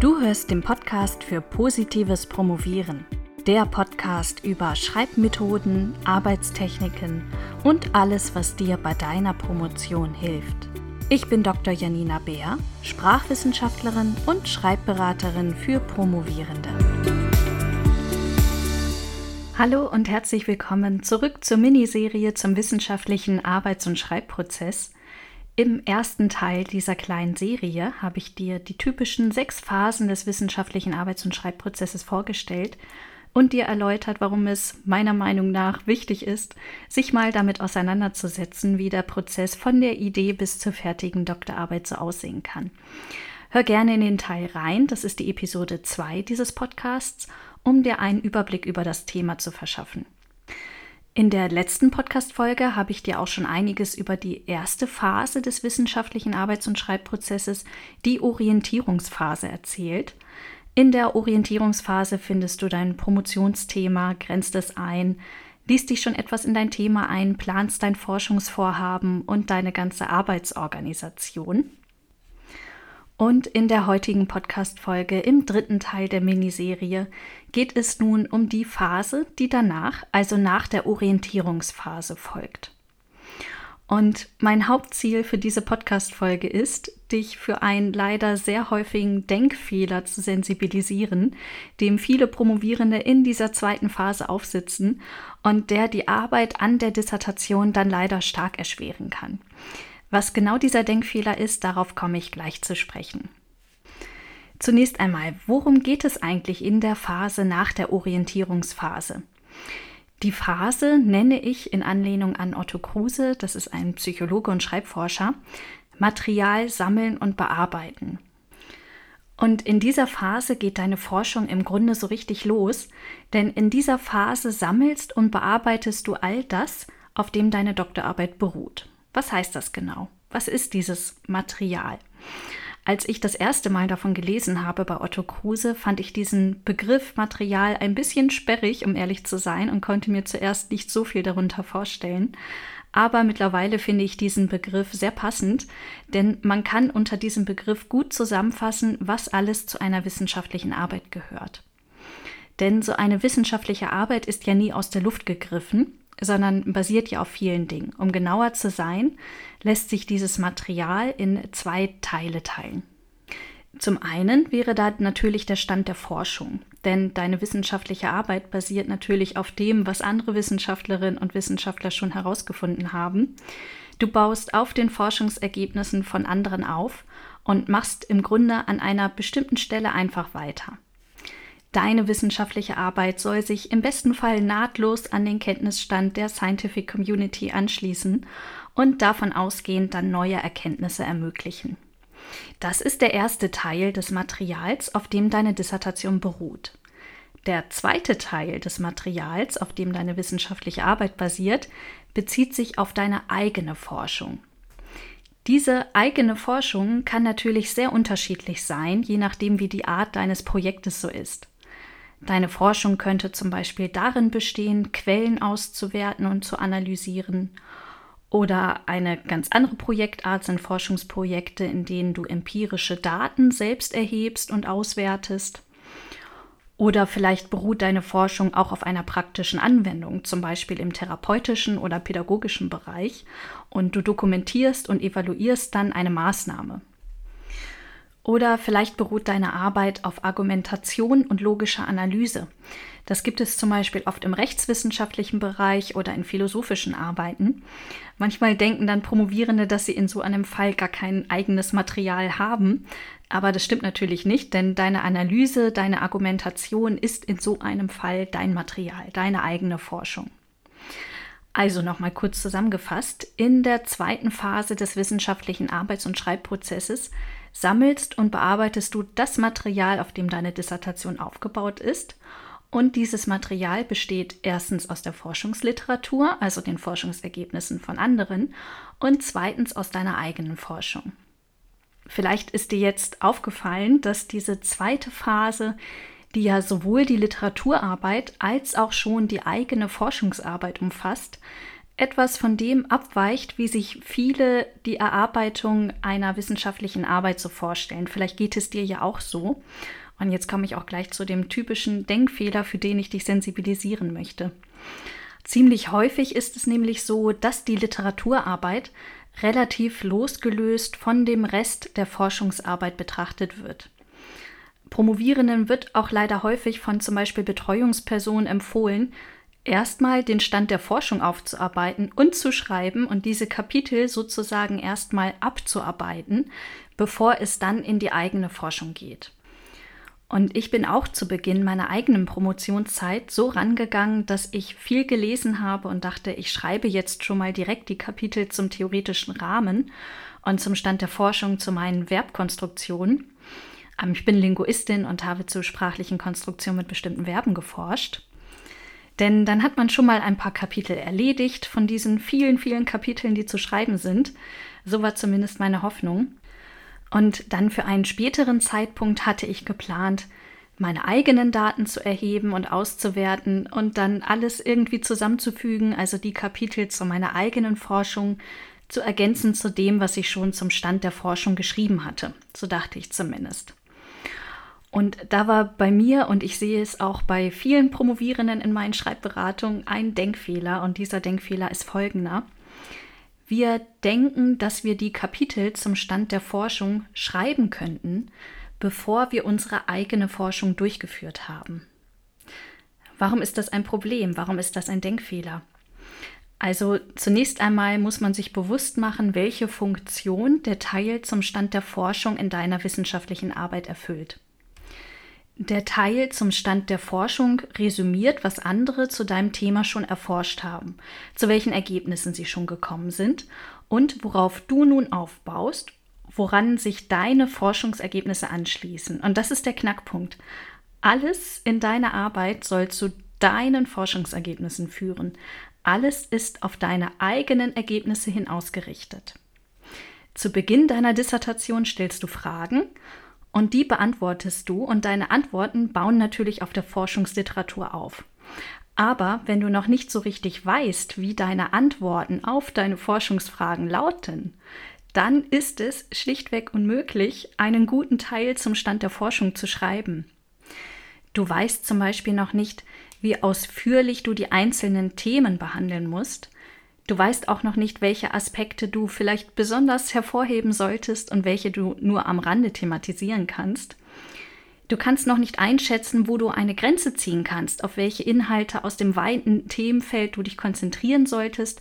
Du hörst den Podcast für positives Promovieren. Der Podcast über Schreibmethoden, Arbeitstechniken und alles, was dir bei deiner Promotion hilft. Ich bin Dr. Janina Beer, Sprachwissenschaftlerin und Schreibberaterin für Promovierende. Hallo und herzlich willkommen zurück zur Miniserie zum wissenschaftlichen Arbeits- und Schreibprozess. Im ersten Teil dieser kleinen Serie habe ich dir die typischen sechs Phasen des wissenschaftlichen Arbeits- und Schreibprozesses vorgestellt und dir erläutert, warum es meiner Meinung nach wichtig ist, sich mal damit auseinanderzusetzen, wie der Prozess von der Idee bis zur fertigen Doktorarbeit so aussehen kann. Hör gerne in den Teil rein, das ist die Episode 2 dieses Podcasts, um dir einen Überblick über das Thema zu verschaffen. In der letzten Podcast-Folge habe ich dir auch schon einiges über die erste Phase des wissenschaftlichen Arbeits- und Schreibprozesses, die Orientierungsphase, erzählt. In der Orientierungsphase findest du dein Promotionsthema, grenzt es ein, liest dich schon etwas in dein Thema ein, planst dein Forschungsvorhaben und deine ganze Arbeitsorganisation. Und in der heutigen Podcast-Folge im dritten Teil der Miniserie geht es nun um die Phase, die danach, also nach der Orientierungsphase folgt. Und mein Hauptziel für diese Podcast-Folge ist, dich für einen leider sehr häufigen Denkfehler zu sensibilisieren, dem viele Promovierende in dieser zweiten Phase aufsitzen und der die Arbeit an der Dissertation dann leider stark erschweren kann. Was genau dieser Denkfehler ist, darauf komme ich gleich zu sprechen. Zunächst einmal, worum geht es eigentlich in der Phase nach der Orientierungsphase? Die Phase nenne ich in Anlehnung an Otto Kruse, das ist ein Psychologe und Schreibforscher, Material sammeln und bearbeiten. Und in dieser Phase geht deine Forschung im Grunde so richtig los, denn in dieser Phase sammelst und bearbeitest du all das, auf dem deine Doktorarbeit beruht. Was heißt das genau? Was ist dieses Material? Als ich das erste Mal davon gelesen habe bei Otto Kruse, fand ich diesen Begriff Material ein bisschen sperrig, um ehrlich zu sein, und konnte mir zuerst nicht so viel darunter vorstellen. Aber mittlerweile finde ich diesen Begriff sehr passend, denn man kann unter diesem Begriff gut zusammenfassen, was alles zu einer wissenschaftlichen Arbeit gehört. Denn so eine wissenschaftliche Arbeit ist ja nie aus der Luft gegriffen, sondern basiert ja auf vielen Dingen. Um genauer zu sein, lässt sich dieses Material in zwei Teile teilen. Zum einen wäre da natürlich der Stand der Forschung, denn deine wissenschaftliche Arbeit basiert natürlich auf dem, was andere Wissenschaftlerinnen und Wissenschaftler schon herausgefunden haben. Du baust auf den Forschungsergebnissen von anderen auf und machst im Grunde an einer bestimmten Stelle einfach weiter. Deine wissenschaftliche Arbeit soll sich im besten Fall nahtlos an den Kenntnisstand der Scientific Community anschließen und davon ausgehend dann neue Erkenntnisse ermöglichen. Das ist der erste Teil des Materials, auf dem deine Dissertation beruht. Der zweite Teil des Materials, auf dem deine wissenschaftliche Arbeit basiert, bezieht sich auf deine eigene Forschung. Diese eigene Forschung kann natürlich sehr unterschiedlich sein, je nachdem, wie die Art deines Projektes so ist. Deine Forschung könnte zum Beispiel darin bestehen, Quellen auszuwerten und zu analysieren. Oder eine ganz andere Projektart sind Forschungsprojekte, in denen du empirische Daten selbst erhebst und auswertest. Oder vielleicht beruht deine Forschung auch auf einer praktischen Anwendung, zum Beispiel im therapeutischen oder pädagogischen Bereich, und du dokumentierst und evaluierst dann eine Maßnahme. Oder vielleicht beruht deine Arbeit auf Argumentation und logischer Analyse. Das gibt es zum Beispiel oft im rechtswissenschaftlichen Bereich oder in philosophischen Arbeiten. Manchmal denken dann Promovierende, dass sie in so einem Fall gar kein eigenes Material haben. Aber das stimmt natürlich nicht, denn deine Analyse, deine Argumentation ist in so einem Fall dein Material, deine eigene Forschung. Also nochmal kurz zusammengefasst, in der zweiten Phase des wissenschaftlichen Arbeits- und Schreibprozesses sammelst und bearbeitest du das Material, auf dem deine Dissertation aufgebaut ist. Und dieses Material besteht erstens aus der Forschungsliteratur, also den Forschungsergebnissen von anderen, und zweitens aus deiner eigenen Forschung. Vielleicht ist dir jetzt aufgefallen, dass diese zweite Phase, die ja sowohl die Literaturarbeit als auch schon die eigene Forschungsarbeit umfasst, etwas von dem abweicht, wie sich viele die Erarbeitung einer wissenschaftlichen Arbeit so vorstellen. Vielleicht geht es dir ja auch so. Und jetzt komme ich auch gleich zu dem typischen Denkfehler, für den ich dich sensibilisieren möchte. Ziemlich häufig ist es nämlich so, dass die Literaturarbeit relativ losgelöst von dem Rest der Forschungsarbeit betrachtet wird. Promovierenden wird auch leider häufig von zum Beispiel Betreuungspersonen empfohlen, erstmal den Stand der Forschung aufzuarbeiten und zu schreiben und diese Kapitel sozusagen erstmal abzuarbeiten, bevor es dann in die eigene Forschung geht. Und ich bin auch zu Beginn meiner eigenen Promotionszeit so rangegangen, dass ich viel gelesen habe und dachte, ich schreibe jetzt schon mal direkt die Kapitel zum theoretischen Rahmen und zum Stand der Forschung zu meinen Verbkonstruktionen. Ähm, ich bin Linguistin und habe zu sprachlichen Konstruktionen mit bestimmten Verben geforscht. Denn dann hat man schon mal ein paar Kapitel erledigt von diesen vielen, vielen Kapiteln, die zu schreiben sind. So war zumindest meine Hoffnung. Und dann für einen späteren Zeitpunkt hatte ich geplant, meine eigenen Daten zu erheben und auszuwerten und dann alles irgendwie zusammenzufügen, also die Kapitel zu meiner eigenen Forschung zu ergänzen zu dem, was ich schon zum Stand der Forschung geschrieben hatte. So dachte ich zumindest. Und da war bei mir, und ich sehe es auch bei vielen Promovierenden in meinen Schreibberatungen, ein Denkfehler. Und dieser Denkfehler ist folgender. Wir denken, dass wir die Kapitel zum Stand der Forschung schreiben könnten, bevor wir unsere eigene Forschung durchgeführt haben. Warum ist das ein Problem? Warum ist das ein Denkfehler? Also zunächst einmal muss man sich bewusst machen, welche Funktion der Teil zum Stand der Forschung in deiner wissenschaftlichen Arbeit erfüllt. Der Teil zum Stand der Forschung resümiert, was andere zu deinem Thema schon erforscht haben, zu welchen Ergebnissen sie schon gekommen sind und worauf du nun aufbaust, woran sich deine Forschungsergebnisse anschließen. Und das ist der Knackpunkt. Alles in deiner Arbeit soll zu deinen Forschungsergebnissen führen. Alles ist auf deine eigenen Ergebnisse hin ausgerichtet. Zu Beginn deiner Dissertation stellst du Fragen und die beantwortest du und deine Antworten bauen natürlich auf der Forschungsliteratur auf. Aber wenn du noch nicht so richtig weißt, wie deine Antworten auf deine Forschungsfragen lauten, dann ist es schlichtweg unmöglich, einen guten Teil zum Stand der Forschung zu schreiben. Du weißt zum Beispiel noch nicht, wie ausführlich du die einzelnen Themen behandeln musst, Du weißt auch noch nicht, welche Aspekte du vielleicht besonders hervorheben solltest und welche du nur am Rande thematisieren kannst. Du kannst noch nicht einschätzen, wo du eine Grenze ziehen kannst, auf welche Inhalte aus dem weiten Themenfeld du dich konzentrieren solltest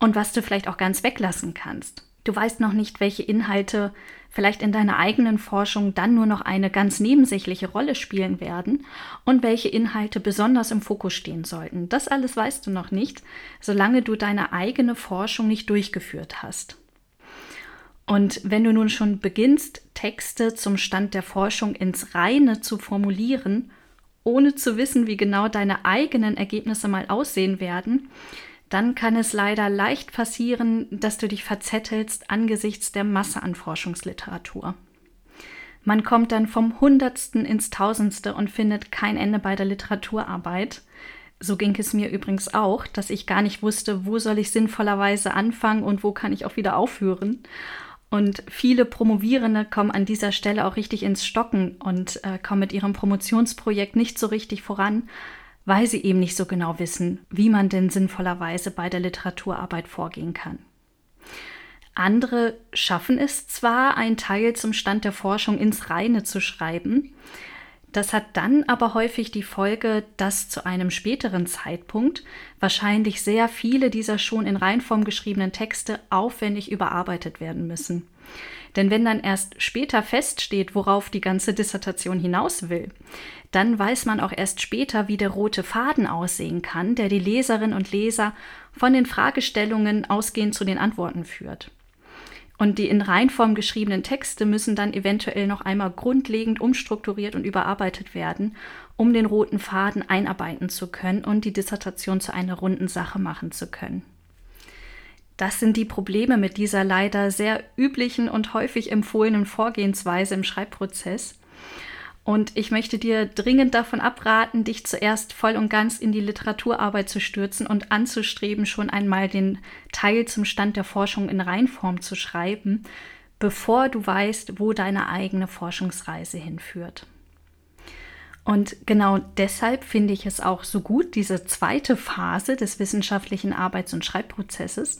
und was du vielleicht auch ganz weglassen kannst. Du weißt noch nicht, welche Inhalte vielleicht in deiner eigenen Forschung dann nur noch eine ganz nebensächliche Rolle spielen werden und welche Inhalte besonders im Fokus stehen sollten. Das alles weißt du noch nicht, solange du deine eigene Forschung nicht durchgeführt hast. Und wenn du nun schon beginnst, Texte zum Stand der Forschung ins Reine zu formulieren, ohne zu wissen, wie genau deine eigenen Ergebnisse mal aussehen werden, dann kann es leider leicht passieren, dass du dich verzettelst angesichts der Masse an Forschungsliteratur. Man kommt dann vom Hundertsten ins Tausendste und findet kein Ende bei der Literaturarbeit. So ging es mir übrigens auch, dass ich gar nicht wusste, wo soll ich sinnvollerweise anfangen und wo kann ich auch wieder aufhören. Und viele Promovierende kommen an dieser Stelle auch richtig ins Stocken und äh, kommen mit ihrem Promotionsprojekt nicht so richtig voran, weil sie eben nicht so genau wissen, wie man denn sinnvollerweise bei der Literaturarbeit vorgehen kann. Andere schaffen es zwar, einen Teil zum Stand der Forschung ins Reine zu schreiben, das hat dann aber häufig die Folge, dass zu einem späteren Zeitpunkt wahrscheinlich sehr viele dieser schon in Reinform geschriebenen Texte aufwendig überarbeitet werden müssen. Denn wenn dann erst später feststeht, worauf die ganze Dissertation hinaus will, dann weiß man auch erst später, wie der rote Faden aussehen kann, der die Leserinnen und Leser von den Fragestellungen ausgehend zu den Antworten führt. Und die in Reinform geschriebenen Texte müssen dann eventuell noch einmal grundlegend umstrukturiert und überarbeitet werden, um den roten Faden einarbeiten zu können und die Dissertation zu einer runden Sache machen zu können. Das sind die Probleme mit dieser leider sehr üblichen und häufig empfohlenen Vorgehensweise im Schreibprozess. Und ich möchte dir dringend davon abraten, dich zuerst voll und ganz in die Literaturarbeit zu stürzen und anzustreben, schon einmal den Teil zum Stand der Forschung in Reinform zu schreiben, bevor du weißt, wo deine eigene Forschungsreise hinführt. Und genau deshalb finde ich es auch so gut, diese zweite Phase des wissenschaftlichen Arbeits- und Schreibprozesses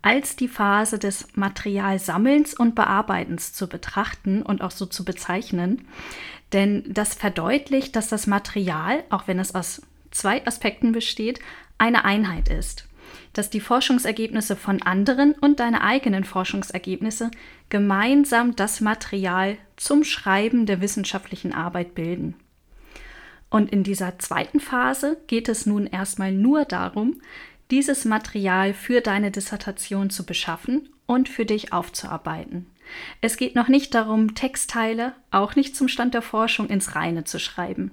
als die Phase des Materialsammelns und Bearbeitens zu betrachten und auch so zu bezeichnen. Denn das verdeutlicht, dass das Material, auch wenn es aus zwei Aspekten besteht, eine Einheit ist dass die Forschungsergebnisse von anderen und deine eigenen Forschungsergebnisse gemeinsam das Material zum Schreiben der wissenschaftlichen Arbeit bilden. Und in dieser zweiten Phase geht es nun erstmal nur darum, dieses Material für deine Dissertation zu beschaffen und für dich aufzuarbeiten. Es geht noch nicht darum, Textteile, auch nicht zum Stand der Forschung, ins Reine zu schreiben.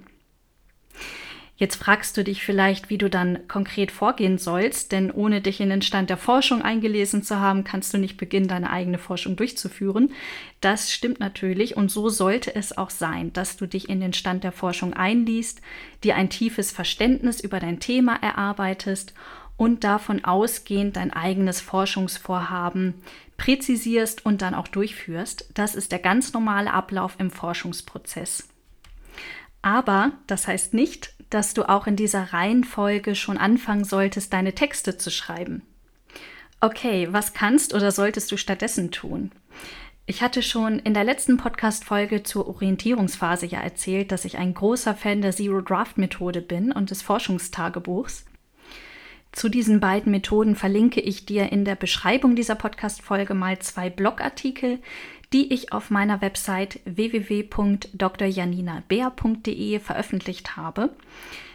Jetzt fragst du dich vielleicht, wie du dann konkret vorgehen sollst, denn ohne dich in den Stand der Forschung eingelesen zu haben, kannst du nicht beginnen, deine eigene Forschung durchzuführen. Das stimmt natürlich und so sollte es auch sein, dass du dich in den Stand der Forschung einliest, dir ein tiefes Verständnis über dein Thema erarbeitest und davon ausgehend dein eigenes Forschungsvorhaben präzisierst und dann auch durchführst. Das ist der ganz normale Ablauf im Forschungsprozess. Aber das heißt nicht, dass du auch in dieser Reihenfolge schon anfangen solltest, deine Texte zu schreiben. Okay, was kannst oder solltest du stattdessen tun? Ich hatte schon in der letzten Podcast-Folge zur Orientierungsphase ja erzählt, dass ich ein großer Fan der Zero Draft Methode bin und des Forschungstagebuchs. Zu diesen beiden Methoden verlinke ich dir in der Beschreibung dieser Podcast-Folge mal zwei Blogartikel, die ich auf meiner Website www.drjaninabeer.de veröffentlicht habe.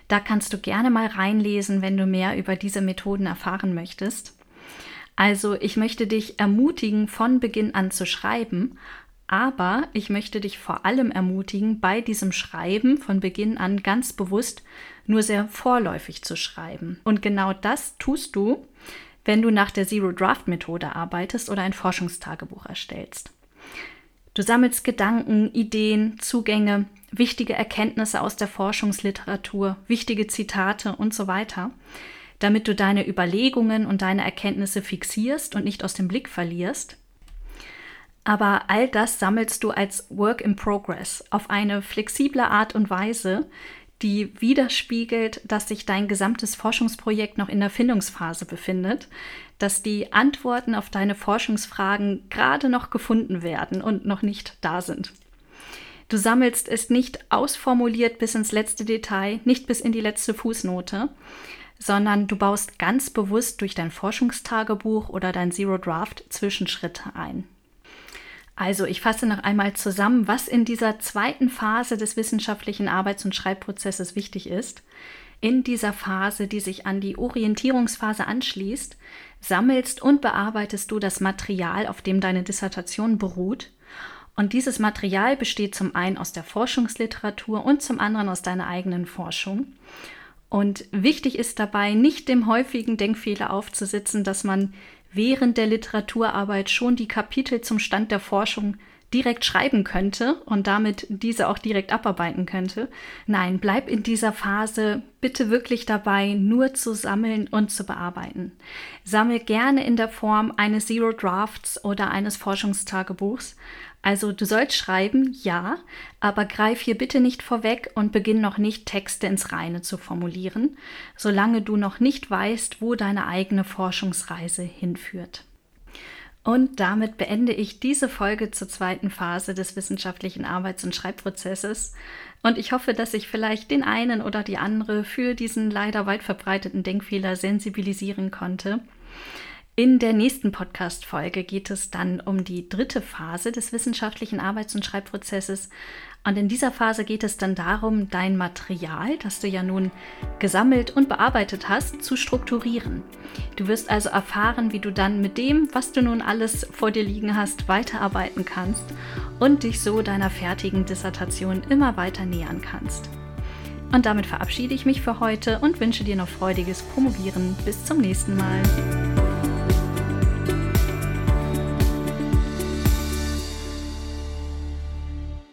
Da kannst du gerne mal reinlesen, wenn du mehr über diese Methoden erfahren möchtest. Also ich möchte dich ermutigen, von Beginn an zu schreiben, aber ich möchte dich vor allem ermutigen, bei diesem Schreiben von Beginn an ganz bewusst nur sehr vorläufig zu schreiben. Und genau das tust du, wenn du nach der Zero Draft Methode arbeitest oder ein Forschungstagebuch erstellst. Du sammelst Gedanken, Ideen, Zugänge, wichtige Erkenntnisse aus der Forschungsliteratur, wichtige Zitate und so weiter, damit du deine Überlegungen und deine Erkenntnisse fixierst und nicht aus dem Blick verlierst. Aber all das sammelst du als Work in Progress auf eine flexible Art und Weise, die widerspiegelt, dass sich dein gesamtes Forschungsprojekt noch in der Findungsphase befindet, dass die Antworten auf deine Forschungsfragen gerade noch gefunden werden und noch nicht da sind. Du sammelst es nicht ausformuliert bis ins letzte Detail, nicht bis in die letzte Fußnote, sondern du baust ganz bewusst durch dein Forschungstagebuch oder dein Zero Draft Zwischenschritte ein. Also ich fasse noch einmal zusammen, was in dieser zweiten Phase des wissenschaftlichen Arbeits- und Schreibprozesses wichtig ist. In dieser Phase, die sich an die Orientierungsphase anschließt, sammelst und bearbeitest du das Material, auf dem deine Dissertation beruht. Und dieses Material besteht zum einen aus der Forschungsliteratur und zum anderen aus deiner eigenen Forschung. Und wichtig ist dabei, nicht dem häufigen Denkfehler aufzusitzen, dass man während der Literaturarbeit schon die Kapitel zum Stand der Forschung direkt schreiben könnte und damit diese auch direkt abarbeiten könnte. Nein, bleib in dieser Phase bitte wirklich dabei, nur zu sammeln und zu bearbeiten. Sammel gerne in der Form eines Zero Drafts oder eines Forschungstagebuchs, also du sollst schreiben, ja, aber greif hier bitte nicht vorweg und beginn noch nicht Texte ins Reine zu formulieren, solange du noch nicht weißt, wo deine eigene Forschungsreise hinführt. Und damit beende ich diese Folge zur zweiten Phase des wissenschaftlichen Arbeits- und Schreibprozesses. Und ich hoffe, dass ich vielleicht den einen oder die andere für diesen leider weit verbreiteten Denkfehler sensibilisieren konnte. In der nächsten Podcast-Folge geht es dann um die dritte Phase des wissenschaftlichen Arbeits- und Schreibprozesses. Und in dieser Phase geht es dann darum, dein Material, das du ja nun gesammelt und bearbeitet hast, zu strukturieren. Du wirst also erfahren, wie du dann mit dem, was du nun alles vor dir liegen hast, weiterarbeiten kannst und dich so deiner fertigen Dissertation immer weiter nähern kannst. Und damit verabschiede ich mich für heute und wünsche dir noch freudiges Promovieren. Bis zum nächsten Mal.